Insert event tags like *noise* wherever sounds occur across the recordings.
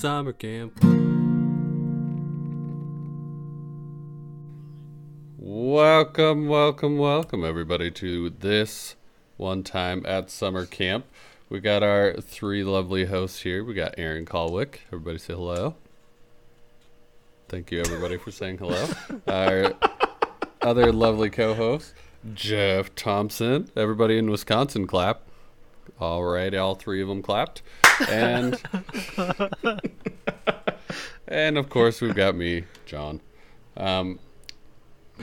summer camp. Welcome, welcome, welcome, everybody, to this one time at summer camp. We got our three lovely hosts here. We got Aaron Colwick. Everybody say hello. Thank you, everybody, for saying hello. *laughs* Our other lovely co host, Jeff Thompson. Everybody in Wisconsin clap. All right, all three of them clapped. And and of course, we've got me, John. Um,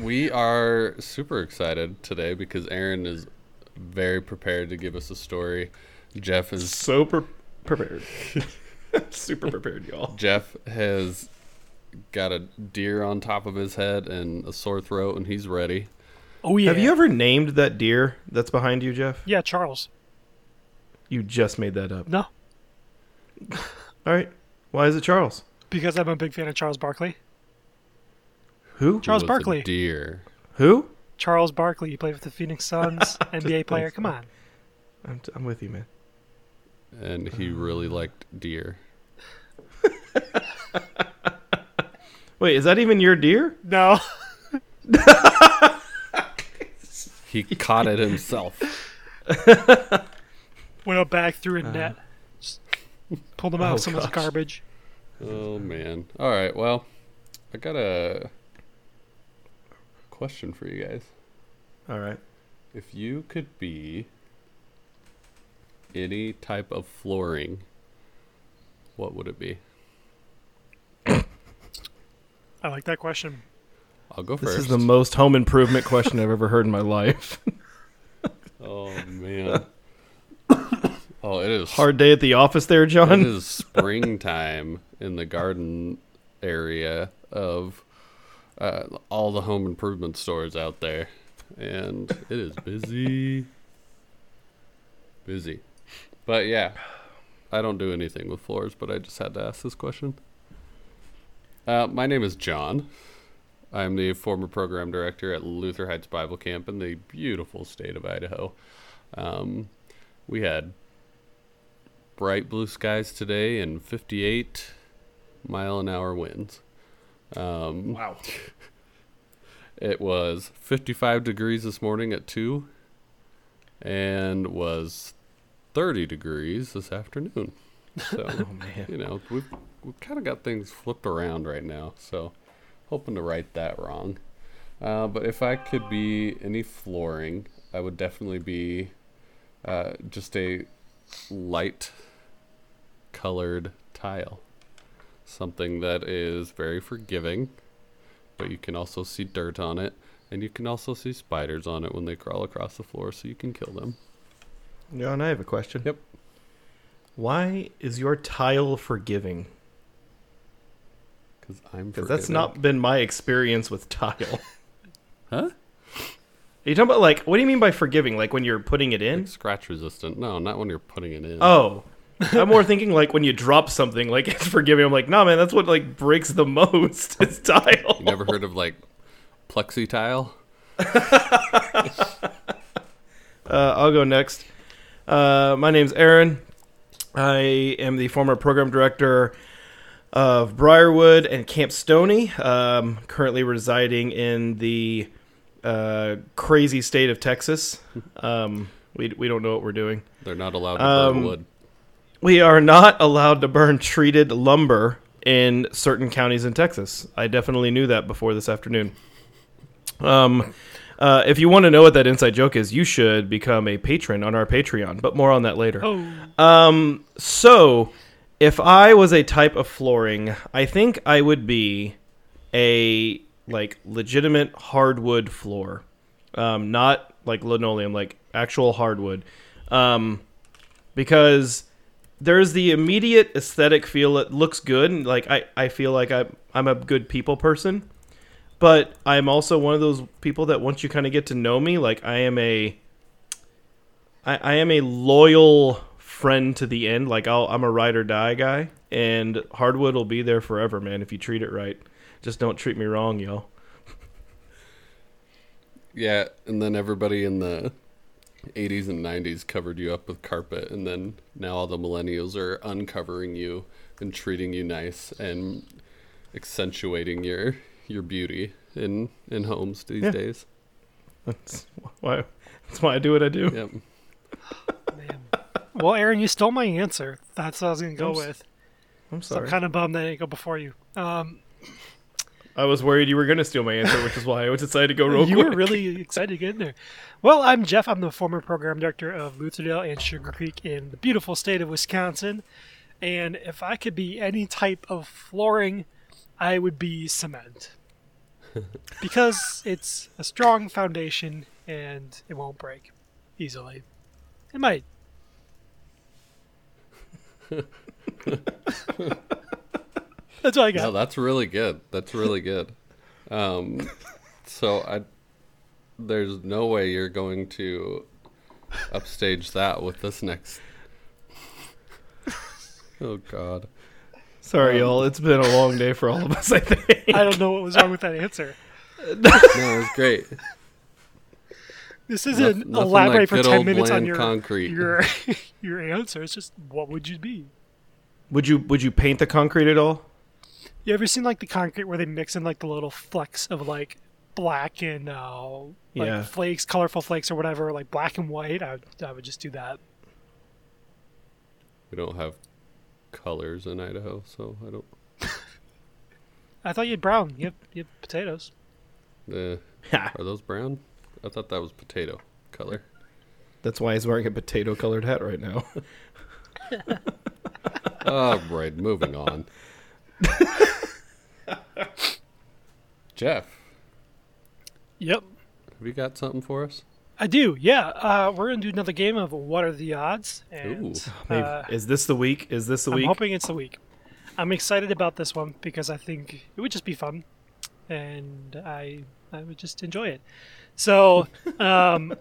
we are super excited today because Aaron is very prepared to give us a story. Jeff is So pre- prepared. *laughs* Super prepared, y'all. Jeff has got a deer on top of his head and a sore throat, and he's ready. Oh yeah. Have you ever named that deer that's behind you, Jeff? Yeah, Charles. You just made that up. No, All right. Why is it Charles? because I'm a big fan of Charles Barkley. Who? Charles He was a Barkley. Dear. Who? Charles Barkley. He played with the Phoenix Suns, *laughs* NBA player. Come on. I'm, t- I'm with you, man. and he really liked deer. *laughs* Wait, is that even your deer? No. *laughs* He caught it himself. Went up back through a uh-huh. net. Just them out oh, of someone's gosh. garbage. Oh man. All right. Well, I got a question for you guys. All right. If you could be any type of flooring, what would it be? *coughs* I like that question. I'll go This is the most home improvement question I've ever heard in my life. *laughs* oh man. Oh, it is Hard day at the office there, John. It is springtime in the garden area of uh, all the home improvement stores out there, and it is busy, busy. But yeah, I don't do anything with floors, but I just had to ask this question. Uh, my name is John. I'm the former program director at Luther Heights Bible Camp in the beautiful state of Idaho. Um, we had bright blue skies today and 58 mile an hour winds. Um, Wow. *laughs* it was 55 degrees this morning at 2 and was 30 degrees this afternoon. *laughs* So, Oh man. you know, we've, we've kind of got things flipped around right now. So, hoping to right that wrong. Uh, but if I could be any flooring, I would definitely be uh, just a light colored tile. Something that is very forgiving, but you can also see dirt on it, and you can also see spiders on it when they crawl across the floor, so you can kill them. John, I have a question. Yep. Why is your tile forgiving? Because I'm Because that's not been my experience with tile. *laughs* Huh? Are you talking about like what do you mean by forgiving? Like when you're putting it in? Like scratch resistant. No, not when you're putting it in. Oh. *laughs* I'm more thinking like when you drop something, like *laughs* it's forgiving. I'm like, nah, man, that's what like breaks the most. *laughs* It's tile. You never heard of like plexi tile? Uh, I'll go next. Uh, my name's Aaron. I am the former program director of Briarwood and Camp Stony. Um, currently residing in the uh, crazy state of Texas. Um, we we don't know what we're doing. They're not allowed to Um, burn wood. We are not allowed to burn treated lumber in certain counties in Texas. I definitely knew that before this afternoon. Um, uh, if you want to know what that inside joke is, you should become a patron on our Patreon. But more on that later. Oh, Um, so if I was a type of flooring, I think I would be a like legitimate hardwood floor, um, not like linoleum, like actual hardwood, um, because there's the immediate aesthetic feel. It looks good, and like I, I feel like I I'm a good people person, but I'm also one of those people that once you kind of get to know me, like I am a I, I am a loyal friend to the end. Like I'll, I'm a ride or die guy, and hardwood will be there forever, man. If you treat it right, just don't treat me wrong, yo. Yeah, and then everybody in the 80s and 90s covered you up with carpet, and then now all the millennials are uncovering you and treating you nice and accentuating your your beauty in in homes these Yeah. days. That's why. That's why I do what I do. Yep. Man. Well, Aaron, you stole my answer. That's what I was gonna go Oops. with. I'm So sorry. I'm kind of bummed that I didn't go before you. Um, I was worried you were going to steal my answer, which is why I was decided to go *laughs* real you quick. were really excited to get in there. Well, I'm Jeff. I'm the former program director of Lutherdale and Sugar Creek in the beautiful state of Wisconsin. And if I could be any type of flooring, I would be cement. *laughs* because it's a strong foundation and it won't break easily. It might. *laughs* That's all I got. No, that's really good. That's really good. Um, so I, there's no way you're going to upstage that with this next. *laughs* oh God. Sorry, um, y'all. It's been a long day for all of us. I think. I don't know what was wrong with that answer. *laughs* No, it was great. This isn't nothing elaborate like for ten minutes on your concrete. your *laughs* your answer. It's just what would you be? Would you Would you paint the concrete at all? You ever seen like the concrete where they mix in like the little flecks of like black and uh, like Yeah. flakes, colorful flakes or whatever, like black and white? I would, I would just do that. We don't have colors in Idaho, so I don't. *laughs* I thought you had brown. You have, you have potatoes. Uh, are those brown? I thought that was potato color. That's why he's wearing a potato colored hat right now. *laughs* All right, moving on. *laughs* Jeff, Yep, have you got something for us? I do. Yeah, uh, we're gonna do another game of What Are the Odds? And Ooh. Maybe. uh, is this the week? Is this the I'm week? hoping it's the week. I'm excited about this one because I think it would just be fun, and I I would just enjoy it. So, um,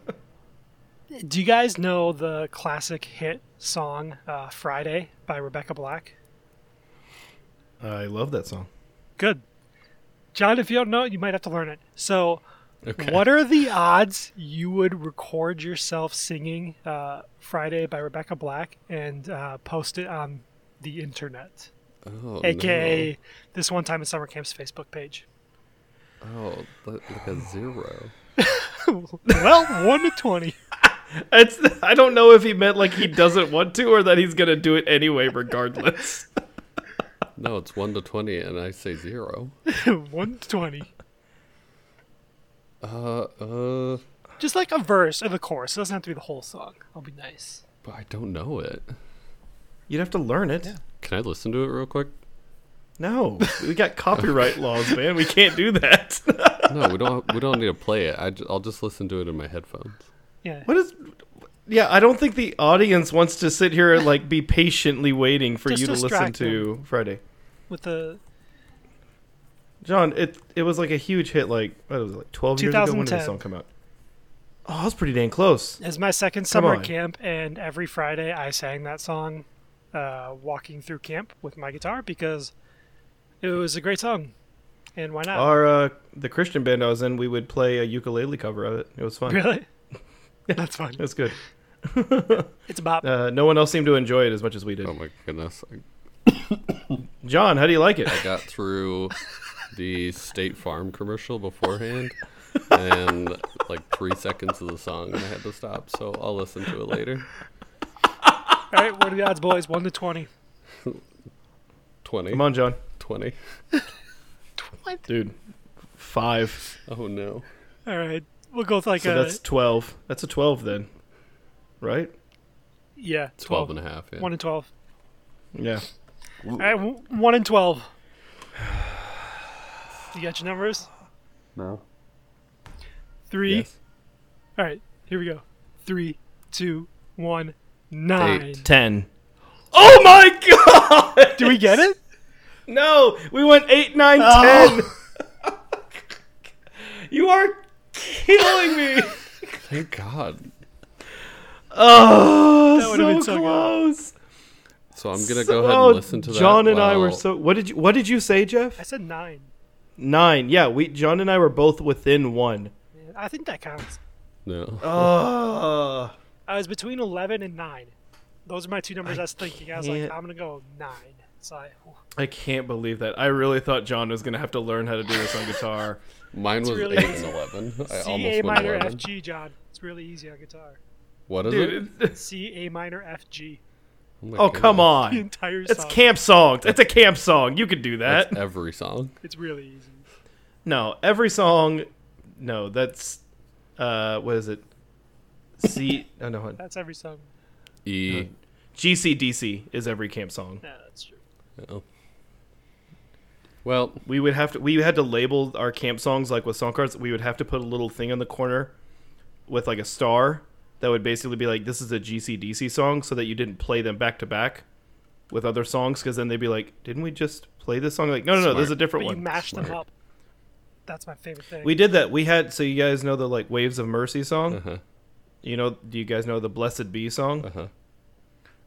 *laughs* do you guys know the classic hit song uh, "Friday" by Rebecca Black? I love that song. Good, John. If you don't know it, you might have to learn it. So, Okay. what are the odds you would record yourself singing uh, "Friday" by Rebecca Black and uh, post it on the internet? Oh, aka this one time at summer camp's Facebook page. Oh, li- like a zero. *laughs* well, one to twenty. *laughs* It's. I don't know if he meant like he doesn't want to or that he's gonna do it anyway, regardless. *laughs* No, it's one to twenty, and I say zero. one to twenty. Uh, uh, Just like a verse of the chorus. It doesn't have to be the whole song. I'll be nice. but I don't know it. You'd have to learn it. Can I listen to it real quick? No, we got copyright *laughs* laws, man. We can't do that. *laughs* No, we don't. We don't need to play it. I ju- I'll just listen to it in my headphones. Yeah. what is? Yeah, I don't think the audience wants to sit here and like be patiently waiting for Just you to listen distract to Friday. With the John, it it was like a huge hit. Like what was it? Like twelve years ago. When did 2010. the song come out? Oh, that's pretty dang close. as my second summer camp, and every Friday I sang that song, uh, walking through camp with my guitar because it was a great song, and why not? Our uh, the Christian band I was in, we would play a ukulele cover of it. It was fun. really? *laughs* Yeah, that's fun. It was good. *laughs* It's a bop. Uh, no one else seemed to enjoy it as much as we did. Oh my goodness! John, how do you like it? I got through the State Farm commercial beforehand, and like three seconds of the song, and I had to stop. So I'll listen to it later. All right, what are the odds, boys? One to twenty. Twenty. Come on, John. Twenty. Dude, five. Oh no. All right, we'll go with like a so a that's twelve. That's a twelve then, right? yeah, 12 and a half. Yeah. One and twelve. Yeah. All right, one and twelve. You got your numbers? No. Three. Yes. All right, here we go. Three, two, one, nine. Eight. Ten. Oh my god! Do we get it? No, we went eight, nine, Oh. ten. you are killing me. Thank God. Oh, That would've so been so good. close. So I'm gonna So- go ahead and listen to that. John and I were so. What did you What did you say, Jeff? I said nine. Nine. Yeah, we John and I were both within one. I think that counts. No. Oh, I was between 11 and 9. Those are my two numbers I, I was thinking. I was like, I'm going to go 9. So I, I can't believe that. I really thought John was gonna have to learn how to do this on guitar. *laughs* Mine It's was really 8 easy. and 11. I C, almost A minor, 11. F, G, John. It's really easy on guitar. What is it? C, A minor, F, G. my Oh come *laughs* The goodness. on. entire It's camp songs. It's a camp song. You could do that. That's every song. It's really easy. No, every song. No, that's uh, what is it? C. *laughs* oh no, That's every song. E. GCDC is every camp song. Yeah, that's true. Oh. Well, We would have to. We had to label our camp songs like with song cards. We would have to put a little thing on the corner with like a star that would basically be like, "This is a GCDC song," so that you didn't play them back to back with other songs, because then they'd be like, "Didn't we just play this song?" Like, no, no, no, this is a different But you one. mash them up. That's my favorite thing. We did that. We had so you guys know the like Waves of Mercy song. uh-huh. You know, do you guys know the Blessed Bee song? Uh-huh.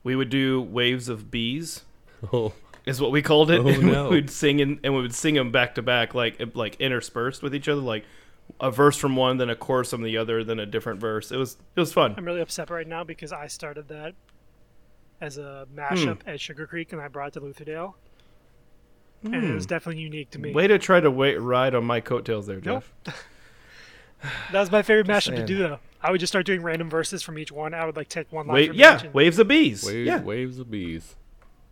We would do Waves of Bees. *laughs* Oh, is what we called it. Oh, and no. we would sing in, and we would sing them back to back, like like interspersed with each other, like a verse from one, then a chorus from the other, then a different verse. It was it was fun. I'm really upset right now because I started that as a mashup Hmm. at Sugar Creek and I brought it to Lutherdale. And it was definitely unique to me. Way to try to wait, ride on my coattails there, Nope. Jeff. *laughs* That was my favorite mashup to do, though. I would just start doing random verses from each one. I would like take one line Wait, yeah, and- waves of bees. wave, yeah, waves of bees.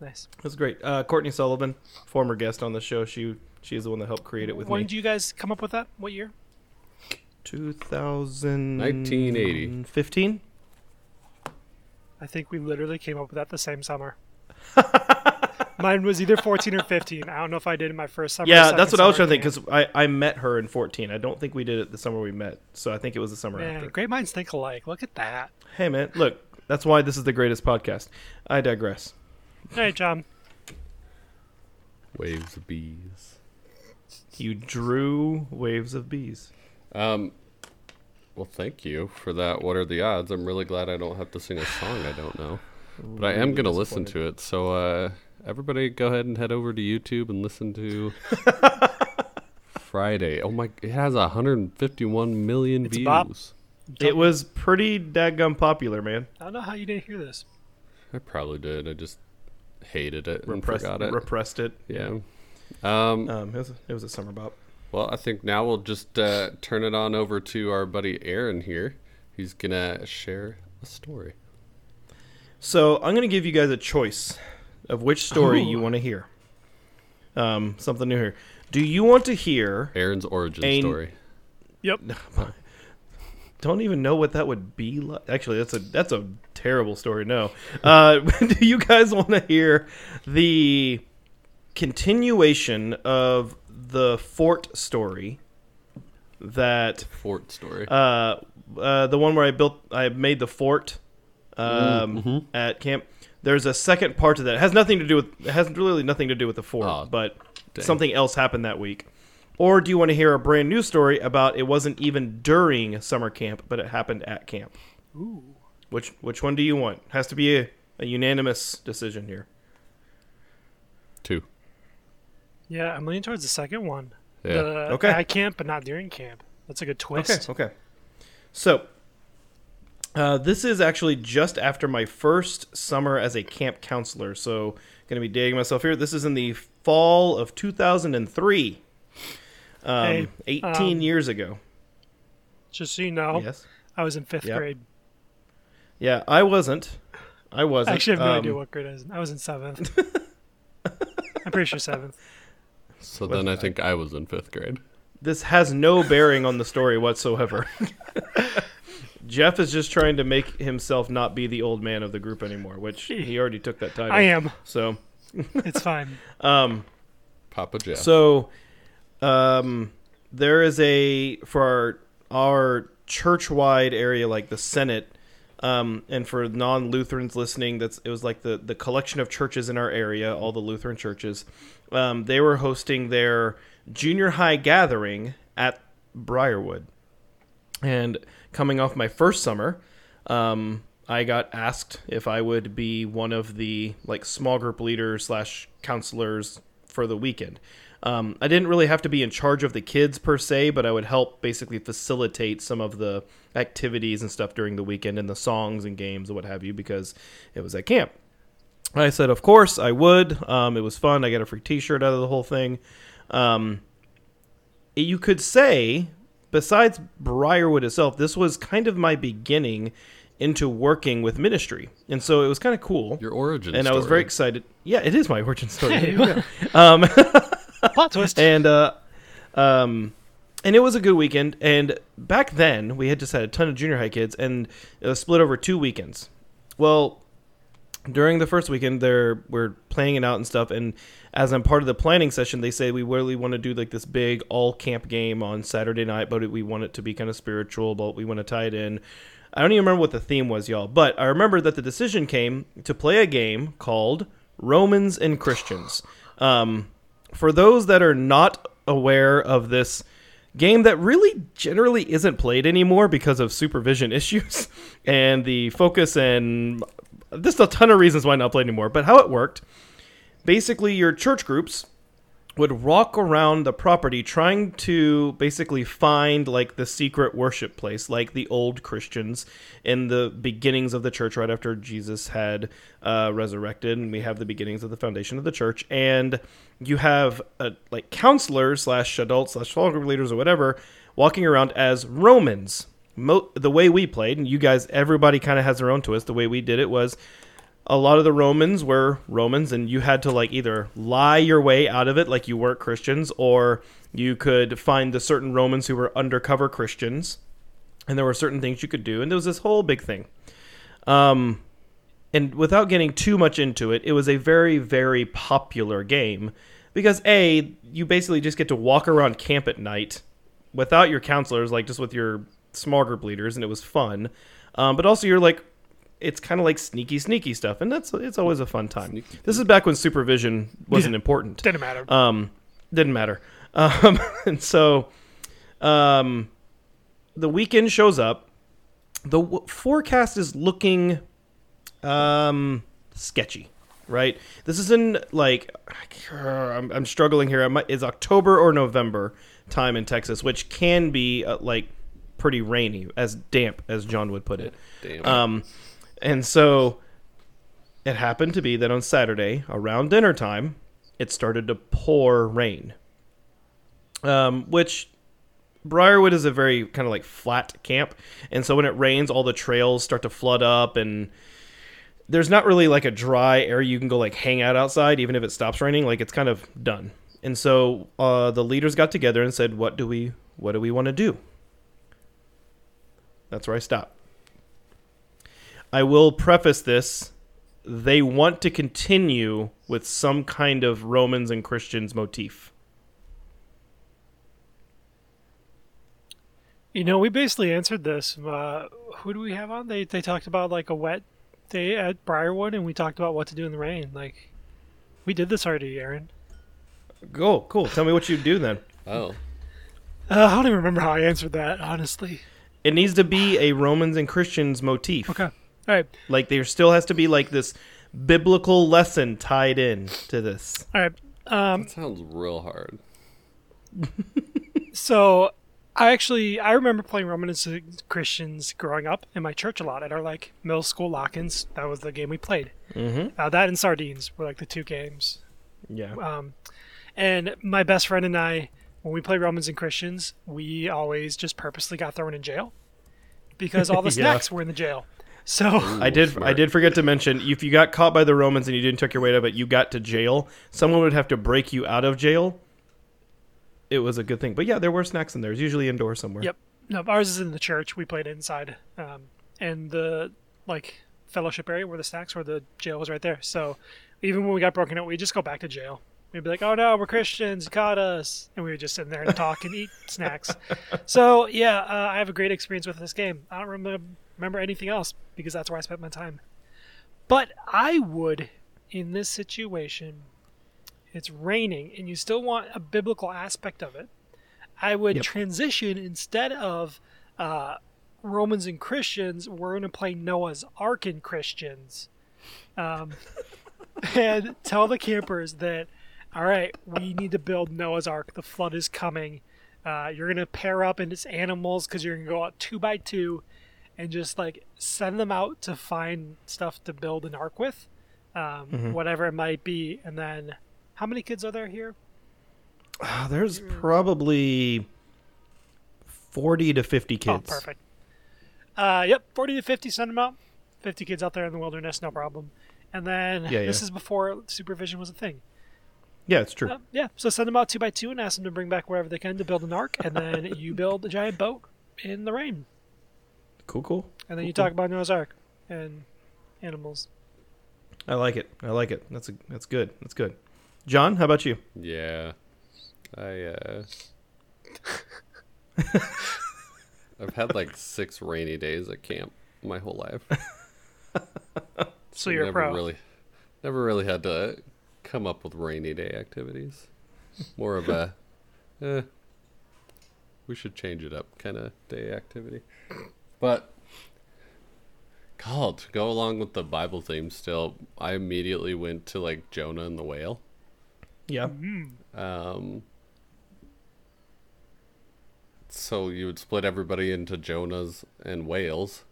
Nice. it was great. Uh, Courtney Sullivan, former guest on the show, she she is the one that helped create it with when me. did you guys come up with that? What year? 2000 1980. 15? I think we literally came up with that the same summer. *laughs* Mine was either 14 or 15. I don't know if I did it in my first summer. Yeah, second that's what I was summer trying to think because I, I met her in 14. I don't think we did it the summer we met, so I think it was the summer Man, after. great minds think alike. Look at that. Hey man, look, that's why this is the greatest podcast. I digress. All right, John. Waves of bees. You drew waves of bees. Um, well, thank you for that. What are the odds? I'm really glad I don't have to sing a song I don't know, but I am gonna listen to it. So, uh, everybody, go ahead and head over to YouTube and listen to *laughs* Friday. Oh my! It has 151 million It's views. It was pretty daggum popular, man. I don't know how you didn't hear this. I probably did. I just hated it and Repressed, forgot it. repressed it. yeah. Um, Um, it was, it was a summer bop. Well, I think now we'll just uh, turn it on over to our buddy Aaron here. He's gonna share a story. So I'm going to give you guys a choice of which story Ooh. you want to hear. Um, something new here. Do you want to hear? Aaron's origin Ain- story. Yep. *laughs* Don't even know what that would be like. Actually, that's a that's a terrible story. No. Uh, *laughs* do you guys want to hear the continuation of the fort story? That Fort story. uh, uh, the one where I built, I made the fort um, mhm. at camp. There's a second part to that. It has nothing to do with. It has really nothing to do with the fort, Oh, but dang. something else happened that week. Or do you want to hear a brand new story about it wasn't even during summer camp, but it happened at camp? Ooh. Which which one do you want? Has to be a, a unanimous decision here. Two. Yeah, I'm leaning towards the second one. Yeah. The Okay. At camp, but not during camp. That's a good twist. Okay, okay. So, uh, this is actually just after my first summer as a camp counselor. So, going to be digging myself here. This is in the fall of 2003. Um, Hey, 18 um, years ago. Just so you know, Yes. I was in fifth Yep. grade. Yeah, I wasn't. I wasn't. Actually, I have no Um, idea what grade I was in. I was in seventh. *laughs* I'm pretty sure seventh. So then I think I was in fifth grade. This has no bearing on the story whatsoever. *laughs* Jeff is just trying to make himself not be the old man of the group anymore, which he already took that title. I am. So, It's fine. *laughs* um, Papa Jeff. So, um, there is a for our, our church-wide area, like the synod, um, and for non-Lutherans listening, that's it was like the the collection of churches in our area, all the Lutheran churches. Um, they were hosting their junior high gathering at Briarwood, and coming off my first summer, um, I got asked if I would be one of the like small group leaders slash counselors for the weekend. Um, I didn't really have to be in charge of the kids per se, but I would help basically facilitate some of the activities and stuff during the weekend and the songs and games and what have you because it was at camp. I said, of course, I would. Um, it was fun. I got a free T-shirt out of the whole thing. Um, you could say, besides Briarwood itself, this was kind of my beginning into working with ministry, and so it was kind of cool. Your origin story. and I was very excited. Yeah, it is my origin story. Hey, *laughs* There you go. um, *laughs* Plot twist. *laughs* and uh, um, and it was a good weekend. And back then, we had just had a ton of junior high kids, and it was split over two weekends. Well, during the first weekend, they're we're playing it out and stuff. And as I'm part of the planning session, they say we really want to do like this big all camp game on Saturday night, but we want it to be kind of spiritual, but we want to tie it in. I don't even remember what the theme was, y'all, but I remember that the decision came to play a game called Romans and Christians. Um, for those that are not aware of this game that really generally isn't played anymore because of supervision *laughs* issues and the focus and just a ton of reasons why not play anymore. But how it worked, basically your church groups would walk around the property trying to basically find like the secret worship place like the old christians in the beginnings of the church right after jesus had uh, resurrected and we have the beginnings of the foundation of the church. And you have uh, like counselors slash adults slash small group leaders or whatever walking around as romans. Mo- the way we played and you guys everybody kind of has their own twist the way we did it was a lot of the Romans were Romans, and you had to like either lie your way out of it, like you weren't Christians, or you could find the certain Romans who were undercover Christians, and there were certain things you could do, and there was this whole big thing. Um, and without getting too much into it, it was a very, very popular game because a you basically just get to walk around camp at night without your counselors, like just with your small group leaders, and it was fun. Um, but also, you're like it's kind of like sneaky, sneaky stuff, and that's it's always a fun time. Sneaky. This is back when supervision wasn't important. Didn't matter. Um, didn't matter. *laughs* Um, and so, um, the weekend shows up. The w- forecast is looking, um, sketchy. Right. This is in like, I'm, I'm struggling here. I might, is October or November time in Texas, which can be uh, like pretty rainy, as damp as John would put it. Damn. Um, and so it happened to be that on Saturday, around dinner time, it started to pour rain. Um, which Briarwood is a very kind of like flat camp, and so when it rains, all the trails start to flood up, and there's not really like a dry area you can go like hang out outside, even if it stops raining. Like it's kind of done. And so uh, the leaders got together and said, "What do we? What do we want to do?" That's where I stop. I will preface this. They want to continue with some kind of Romans and Christians motif. You know, we basically answered this. Uh, who do we have on? They they talked about like a wet day at Briarwood, and we talked about what to do in the rain. Like, we did this already, Aaron. Go, cool. Tell me what you do then. oh. Uh, I don't even remember how I answered that, honestly. It needs to be a Romans and Christians motif. Okay, all right, Like there still has to be like this biblical lesson tied in to this. all right. Um, That sounds real hard. *laughs* So I actually I remember playing Romans and Christians growing up in my church a lot at our like middle school lock-ins. That was the game we played. Mm-hmm. Uh, that and sardines were like the two games. Yeah. Um, and my best friend and I, when we play Romans and Christians, we always just purposely got thrown in jail because all the *laughs* Yeah. snacks were in the jail. So I did. I did forget to mention if you got caught by the Romans and you didn't took your weight up, but you got to jail, someone would have to break you out of jail. It was a good thing, but yeah, there were snacks in there. It's usually indoors somewhere. Yep. No, ours is in the church. We played inside, um, and the like fellowship area where the snacks were, the jail was right there. So even when we got broken out, we just go back to jail. We'd be like, "Oh no, we're Christians, you caught us," and we would just sit in there and talk and eat *laughs* snacks. So yeah, uh, I have a great experience with this game. I don't remember remember anything else because that's where I spent my time. But I would, in this situation, it's raining and you still want a biblical aspect of it. I would Yep. transition instead of uh, Romans and Christians, we're going to play Noah's Ark and Christians. Um, *laughs* and tell the campers that all right, we need to build Noah's Ark. The flood is coming. Uh, you're gonna pair up and it's animals because you're gonna go out two by two, and just like send them out to find stuff to build an ark with, um, whatever it might be. And then, how many kids are there here? Ah, There's probably forty to fifty kids. Oh, perfect. Uh, yep, 40 to 50, send them out. 50 kids out there in the wilderness, no problem. And then Yeah, this yeah. is before supervision was a thing. Yeah, it's true. Uh, yeah, so send them out two by two and ask them to bring back wherever they can to build an ark, and then you build a giant boat in the rain, Cool, cool. and then you Cool, talk about Noah's Ark and animals. I like it. I like it. That's a that's good. That's good. John, how about you? Yeah. I uh *laughs* I've had like six rainy days at camp my whole life. *laughs* So you're a never pro. really never really had to come up with rainy day activities. More of a *laughs* eh, we should change it up kind of day activity. But God, to go along with the Bible theme still, I immediately went to like Jonah and the whale. Yeah. Um, so you would split everybody into Jonahs and whales,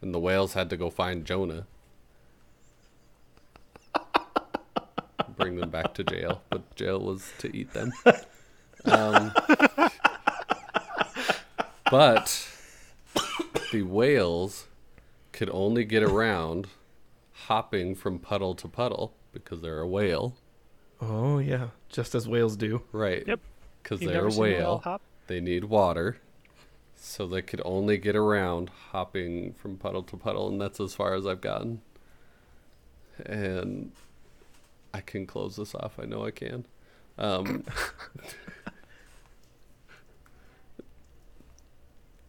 and the whales had to go find Jonah, *laughs* bring them back to jail, but jail was to eat them. Um, *laughs* but the whales could only get around hopping from puddle to puddle because they're a whale. Oh yeah. Just as whales do. Right. Yep. Because they're a seen a whale whale. hop? They need water. So they could only get around hopping from puddle to puddle, and that's as far as I've gotten. And I can close this off. I know I can. Um, *laughs*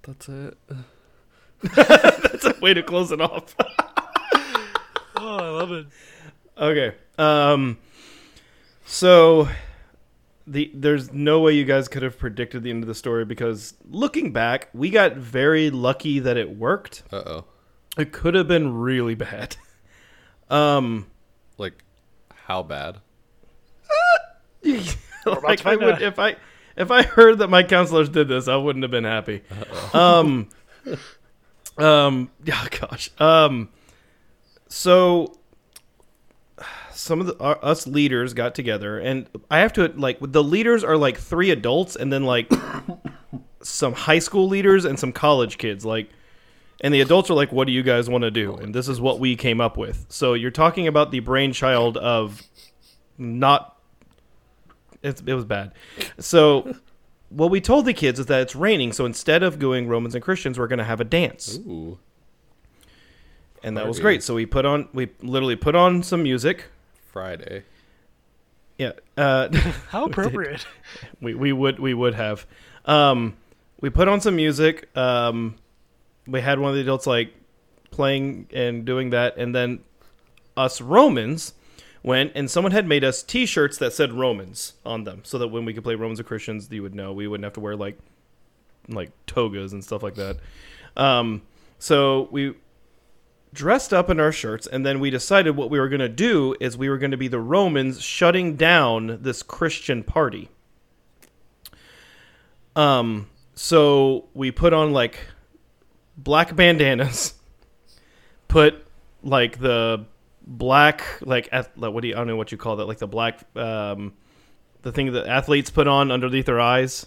that's it. *laughs* That's a way to close it off. *laughs* Oh, I love it. Okay. Um so the there's no way you guys could have predicted the end of the story because looking back, we got very lucky that it worked. Uh oh. It could have been really bad. Um Like, how bad? *laughs* like I would if I if I heard that my counselors did this, I wouldn't have been happy. Um um *laughs* yeah, gosh. Um so some of the our, us leaders got together and I have to like the leaders are like three adults and then like *coughs* some high school leaders and some college kids like and the adults are like what do you guys want to do? And this is what we came up with. So you're talking about the brainchild of not it's, it was bad. So what we told the kids is that it's raining so instead of going romans and christians we're going to have a dance. Ooh. and that was great. So we put on we literally put on some music. Friday. yeah uh *laughs* How appropriate. *laughs* we, we would we would have. Um we put on some music. Um we had one of the adults like playing and doing that. And then us romans went and someone had made us t-shirts that said romans on them so that when we could play romans or christians you would know. We wouldn't have to wear like like togas and stuff like that. Um so we dressed up in our shirts and then we decided what we were going to do is we were going to be the romans shutting down this christian party. Um so we put on like black bandanas *laughs* put like the black like what do you I don't know what you call that like the black um the thing that athletes put on underneath their eyes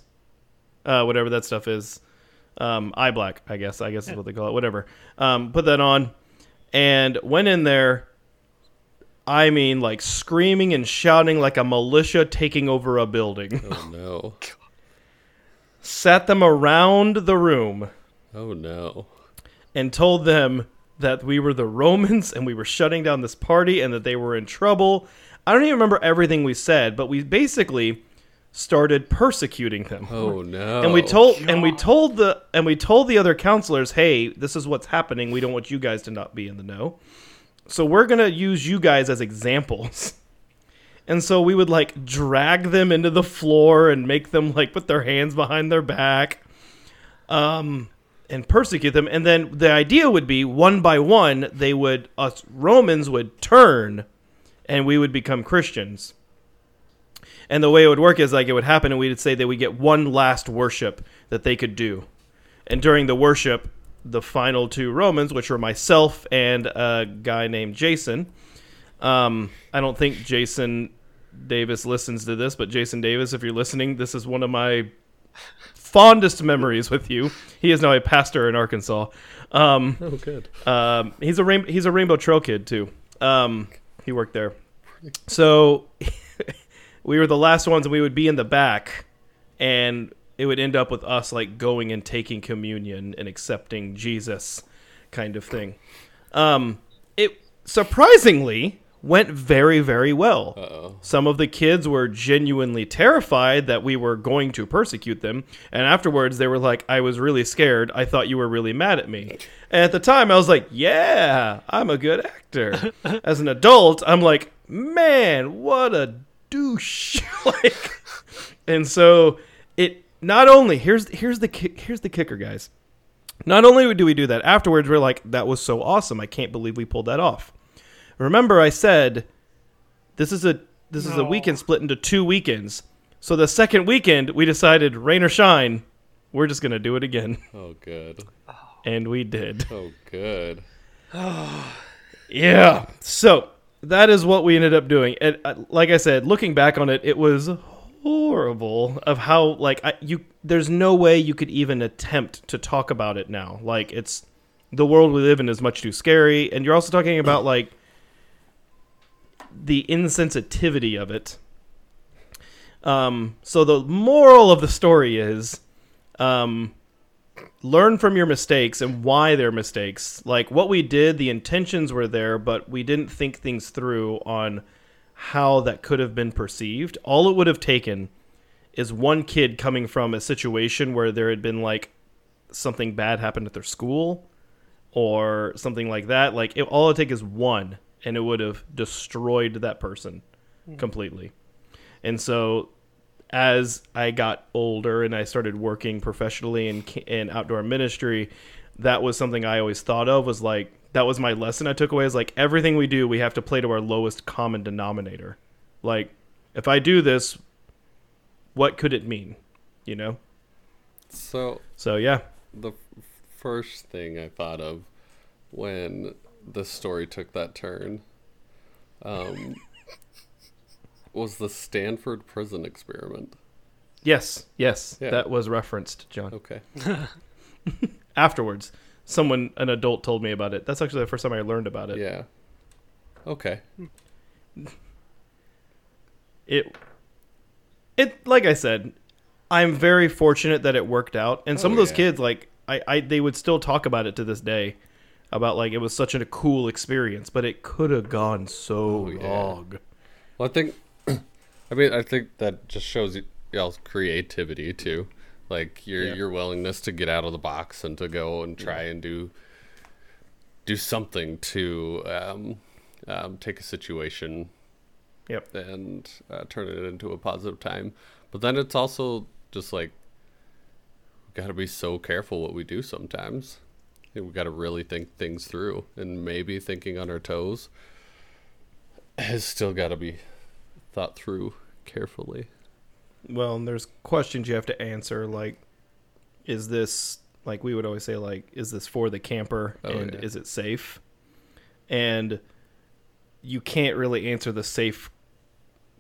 uh whatever that stuff is um eye black I guess I guess is what they call it whatever um put that on and went in there I mean like screaming and shouting like a militia taking over a building Oh *laughs* no. sat them around the room Oh no. and told them that we were the Romans and we were shutting down this party and that they were in trouble. I don't even remember everything we said, but we basically started persecuting them. Oh no. And we told and we told the and we told the other counselors, "Hey, this is what's happening. We don't want you guys to not be in the know. So we're going to use you guys as examples." *laughs* And so we would like drag them into the floor and make them like put their hands behind their back. Um and persecute them and then the idea would be one by one they would us Romans would turn and we would become Christians. And the way it would work is like it would happen, and we'd say that we get one last worship that they could do. And during the worship, the final two Romans, which were myself and a guy named Jason, um, I don't think Jason Davis listens to this, but Jason Davis, if you're listening, this is one of my fondest memories with you. He is now a pastor in Arkansas. Um, Oh, good. um, he's a rain- he's a Rainbow Trail kid too. Um, he worked there. So *laughs* we were the last ones, and we would be in the back, and it would end up with us like going and taking communion and accepting Jesus, kind of thing. Um, it surprisingly went very very well. Uh-oh. Some of the kids were genuinely terrified that we were going to persecute them, and afterwards they were like, "I was really scared. I thought you were really mad at me." And at the time, I was like, "Yeah, I'm a good actor." *laughs* As an adult, I'm like, "Man, what a douche!" *laughs* like, and so it not only here's here's the here's the kicker, guys. Not only do we do that, afterwards we're like, "That was so awesome! I can't believe we pulled that off." Remember, I said this is a this is a weekend split into two weekends. So the second weekend, we decided, rain or shine, we're just gonna do it again, *laughs* Oh, good. and we did. Oh, good. *sighs* Yeah. So that is what we ended up doing. And uh, like I said, looking back on it, it was horrible of how like I, you. There's no way you could even attempt to talk about it now. Like it's the world we live in is much too scary, and you're also talking about like the insensitivity of it. Um. So the moral of the story is, um, learn from your mistakes and why they're mistakes. Like what we did, the intentions were there, but we didn't think things through on how that could have been perceived. All it would have taken is one kid coming from a situation where there had been like something bad happened at their school or something like that. Like it, all it take is one, and it would have destroyed that person hmm. completely. And so as I got older and I started working professionally in in outdoor ministry, that was something I always thought of was like that was my lesson I took away is like everything we do we have to play to our lowest common denominator. Like if I do this what could it mean? You know? So, So yeah. the first thing I thought of when the story took that turn um, was the Stanford prison experiment. Yes, yes, Yeah. that was referenced, John. Okay. *laughs* Afterwards, someone an adult told me about it. That's actually the first time I learned about it. Yeah. Okay. it it like I said, I'm very fortunate that it worked out. And some Oh, of those yeah. kids, like I, I, they would still talk about it to this day, about like it was such a cool experience, but it could have gone so Oh, yeah. wrong. Well, I think, *clears throat* I mean, I think that just shows y'all's creativity too, like your Yeah. your willingness to get out of the box and to go and try and do do something to um, um, take a situation Yep. and uh, turn it into a positive time. But then it's also just like got to be so careful what we do sometimes. We got to really think things through, and maybe thinking on our toes has still got to be thought through carefully. Well, and there's questions you have to answer, like, is this like we would always say, like, is this for the camper Oh, and yeah. is it safe? And you can't really answer the safe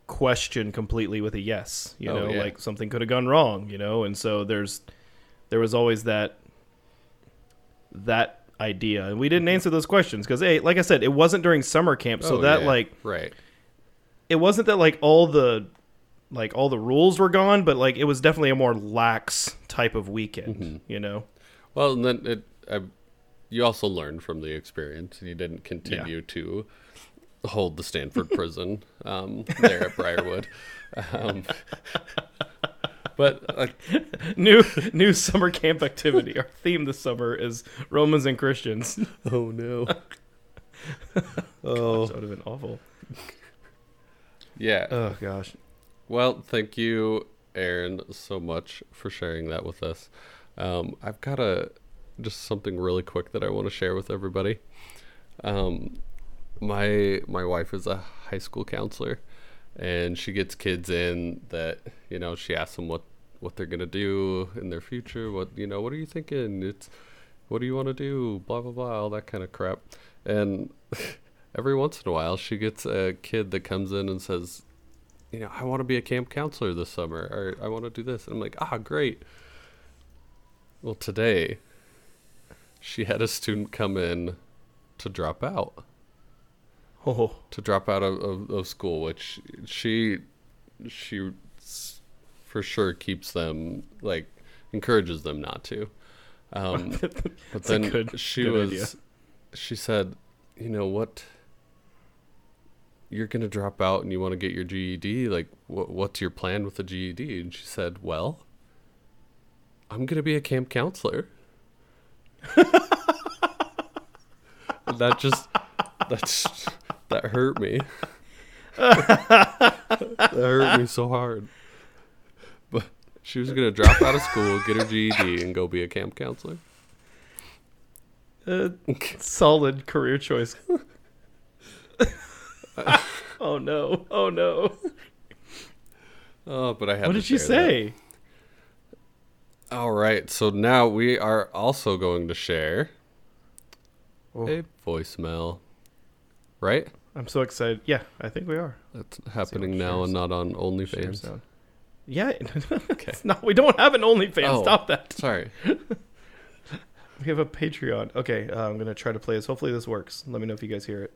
question completely with a yes. You Oh, know, yeah. like something could have gone wrong. You know, and so there's there was always that that idea, and we didn't answer those questions because, hey, like I said, it wasn't during summer camp, so Oh, that yeah, like right. it wasn't that like all the like all the rules were gone, but like it was definitely a more lax type of weekend, Mm-hmm. you know. Well, and then it, I, you also learned from the experience, and you didn't continue to hold the Stanford *laughs* prison um, there at Briarwood. *laughs* Um, but *laughs* uh, New new summer camp activity. Our theme this summer is Romans and Christians. oh no, *laughs* Oh, that would have been awful. yeah. Oh gosh. Well, thank you, Aaron, so much for sharing that with us. Um, I've got a just something really quick that I want to share with everybody. Um, my my wife is a high school counselor, and she gets kids in that you know she asks them what what they're gonna do in their future. What you know, what are you thinking? It's what do you want to do? Blah blah blah, all that kind of crap. And *laughs* every once in a while, she gets a kid that comes in and says, you know, I want to be a camp counselor this summer, or I want to do this. And I'm like, ah, great. Well, today, she had a student come in to drop out Oh, to drop out of, of, of school, which she she for sure keeps them like encourages them not to. Um, *laughs* but then good- she good was idea. she said, you know what? You're gonna drop out and you want to get your GED. Like, what what's your plan with the GED? And she said, well, I'm gonna be a camp counselor. *laughs* That just that's that hurt me. *laughs* that hurt me so hard. She was gonna drop out of school, get her GED, and go be a camp counselor. uh, *laughs* solid career choice. *laughs* oh no! Oh no! Oh, but I had. What to did she share that. say? All right, so now we are also going to share Oh, a voicemail. Right? I'm so excited. Yeah, I think we are. That's happening now shares- and not on OnlyFans. Sound. Yeah. *laughs* it's not. We don't have an OnlyFans. Oh. Stop that. Sorry. *laughs* We have a Patreon. Okay, uh, I'm gonna try to play this. Hopefully this works. Let me know if you guys hear it.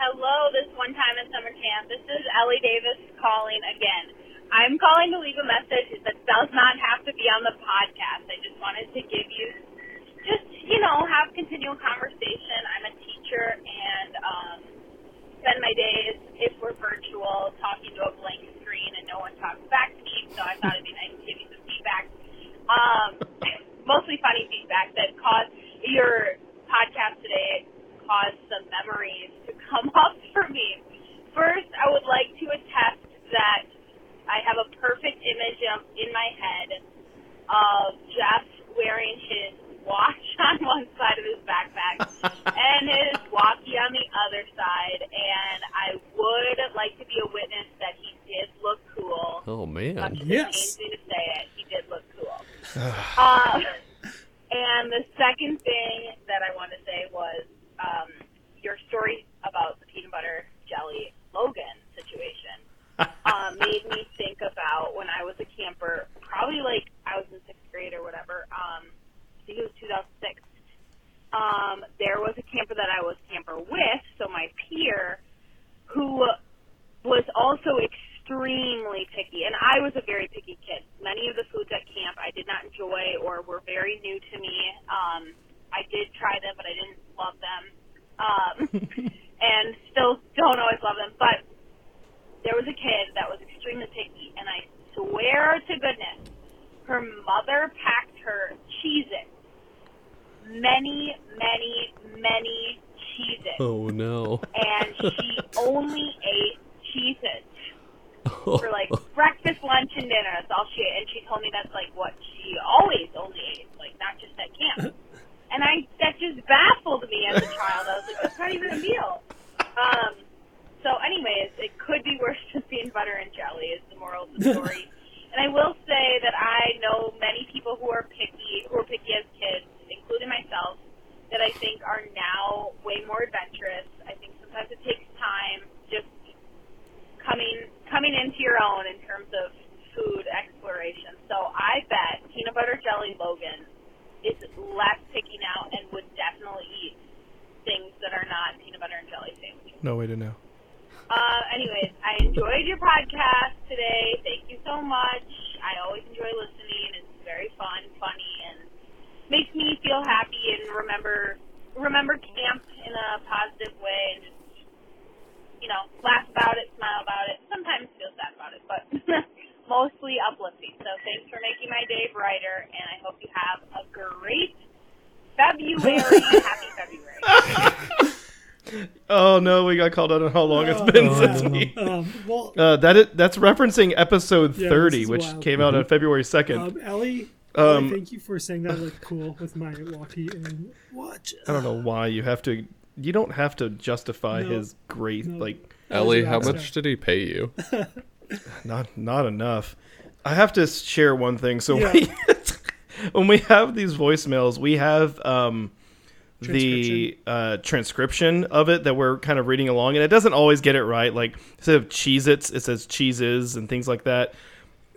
Hello, this one time at summer camp. This is Ellie Davis calling again. I'm calling to leave a message that does not have to be on the podcast. I just wanted to give you, just, you know, have continual conversation. I'm a teacher and um, spend my days, if we're virtual, talking to a blank screen and no one talks back to me, so I thought it'd be nice to give you some feedback. Um, *laughs* mostly funny feedback that caused your podcast today caused some memories to *laughs* come up for me. First, I would like to attest that I have a perfect image of, in my head of Jeff wearing his watch *laughs* on one side of his backpack and his walkie on the other side, and I would like to be a witness that he did look cool. Oh man. Much Yes. pains me to say it, he did look cool. *sighs* um, and the second thing that I want to say was um, your story about the peanut butter jelly Logan situation um, *laughs* made me think about when I was a camper, probably like I was in sixth grade or whatever. Um, I think it was 2006. Um, there was a camper that I was camper with, so my peer, who was also extremely picky, and I was a very picky kid. Many of the foods at camp I did not enjoy or were very new to me. Um, I did try them, but I didn't love them, um, *laughs* and still don't always love them. But there was a kid that was extremely picky, and I swear to goodness, her mother packed her Cheez-Its. Many, many, many Cheez-Its. Oh no. And she only ate Cheez-Its *laughs* for like breakfast, lunch, and dinner. That's all she ate. And she told me that's like what she always only ate, like not just at camp. And I that just baffled me as a child. I was like, that's not even a meal. Um, so, anyways, it could be worse than peanut butter and jelly. Is the moral of the story. *laughs* and I will say that I know many people who are picky, who were picky as kids, including myself, that I think are now way more adventurous. I think sometimes it takes time just coming coming into your own in terms of food exploration. So I bet peanut butter jelly Logan is less picky now and would definitely eat things that are not peanut butter and jelly sandwiches. No way to know. Uh, anyways, I enjoyed your podcast today. Thank you so much. I always enjoy listening. It's very fun, funny, and makes me feel happy and remember remember camp in a positive way and just you know laugh about it, smile about it. Sometimes feel sad about it, but *laughs* mostly uplifting. So thanks for making my day brighter, and I hope you have a great February. *laughs* Happy February. *laughs* Oh no, we got called out on how long it's been Oh, since no. we. Um, well, Uh, that is, that's referencing episode Yeah, 30, which wild. came out on February 2nd. um, Ellie, Um, thank you for saying that. I look cool with my walkie and watch. I don't know why you have to you don't have to justify No. his great No. like That Ellie, how much star. did he pay you? *laughs* not not enough. I have to share one thing. So Yeah. we, *laughs* when we have these voicemails, we have um, the uh, transcription of it that we're kind of reading along, and it doesn't always get it right. Like instead of Cheez Its, it says cheeses and things like that.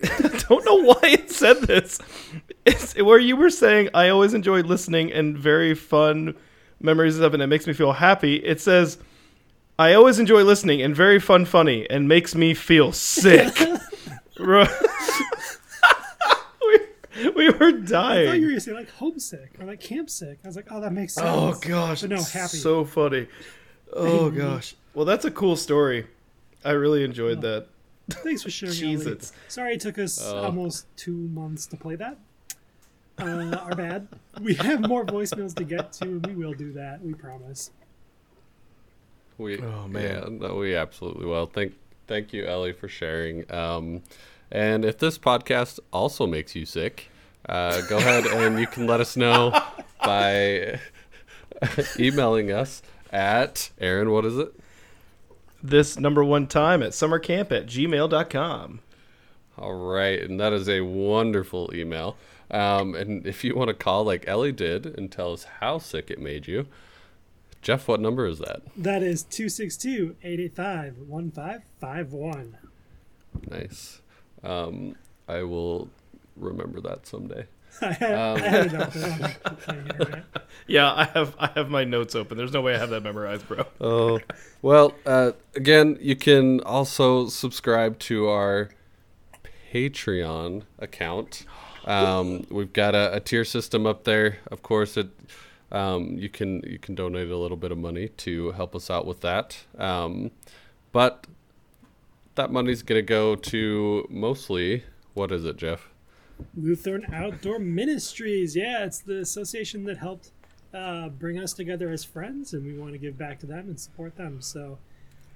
I *laughs* Don't know why it said this. It's where you were saying I always enjoy listening and very fun memories of it. and It makes me feel happy. It says I always enjoy listening and very fun, funny, and makes me feel sick. *laughs* *laughs* We, we were I thought you were dying. gonna say like homesick or like camp sick. I was like, oh, that makes oh, sense. Oh gosh, But no, happy. so funny. *laughs* Oh gosh. Well, that's a cool story. I really enjoyed oh. that. Thanks for sharing. Its. Sorry it took us Oh. almost two months to play that. Uh, our bad. *laughs* We have more voicemails to get to, and we will do that. We promise. We, Oh, man. yeah, no, we absolutely will. Thank, thank you, Ellie, for sharing. Um, and if this podcast also makes you sick, uh, go *laughs* ahead and you can let us know by *laughs* emailing us at Aaron. What is it? This number one time at summercamp at gmail.com. All right, and that is a wonderful email. Um, and if you want to call like Ellie did and tell us how sick it made you, Jeff, what number is that? That is 262 885 1551. Nice. Um, I will remember that someday. *laughs* I had, Um, I had it up there on the thing here, right? Yeah, I have I have my notes open. There's no way I have that memorized, bro. *laughs* Oh, well, uh, again, you can also subscribe to our Patreon account. *gasps* *gasps* Um, we've got a, a tier system up there. Of course, it um, you can you can donate a little bit of money to help us out with that. Um, but that money's gonna go to mostly what is it, Jeff? Lutheran Outdoor Ministries. Yeah, it's the association that helped uh, bring us together as friends, and we want to give back to them and support them. So,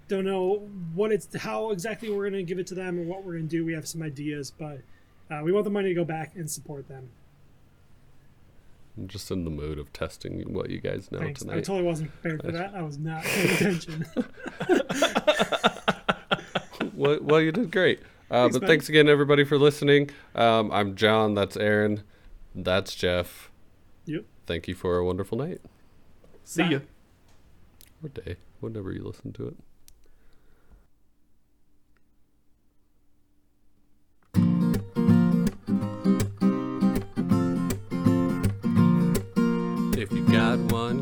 don't know what it's how exactly we're going to give it to them or what we're going to do. We have some ideas, but uh, we want the money to go back and support them. I'm just in the mood of testing what you guys know Thanks. I totally wasn't prepared for that. I was not paying *laughs* attention. *laughs* well, well, you did great. Uh, Thanks, but man. thanks again, everybody, for listening. Um, I'm John. That's Aaron. That's Jeff. yep. Thank you for a wonderful night See ya. or day, whenever you listen to it.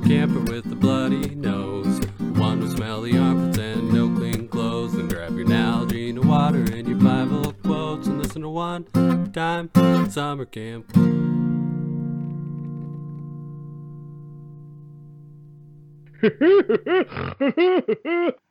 Camper with a bloody nose, one with smelly armpits and no clean clothes, then grab your Nalgene water and your Bible quotes. And listen to one time summer camp. *laughs*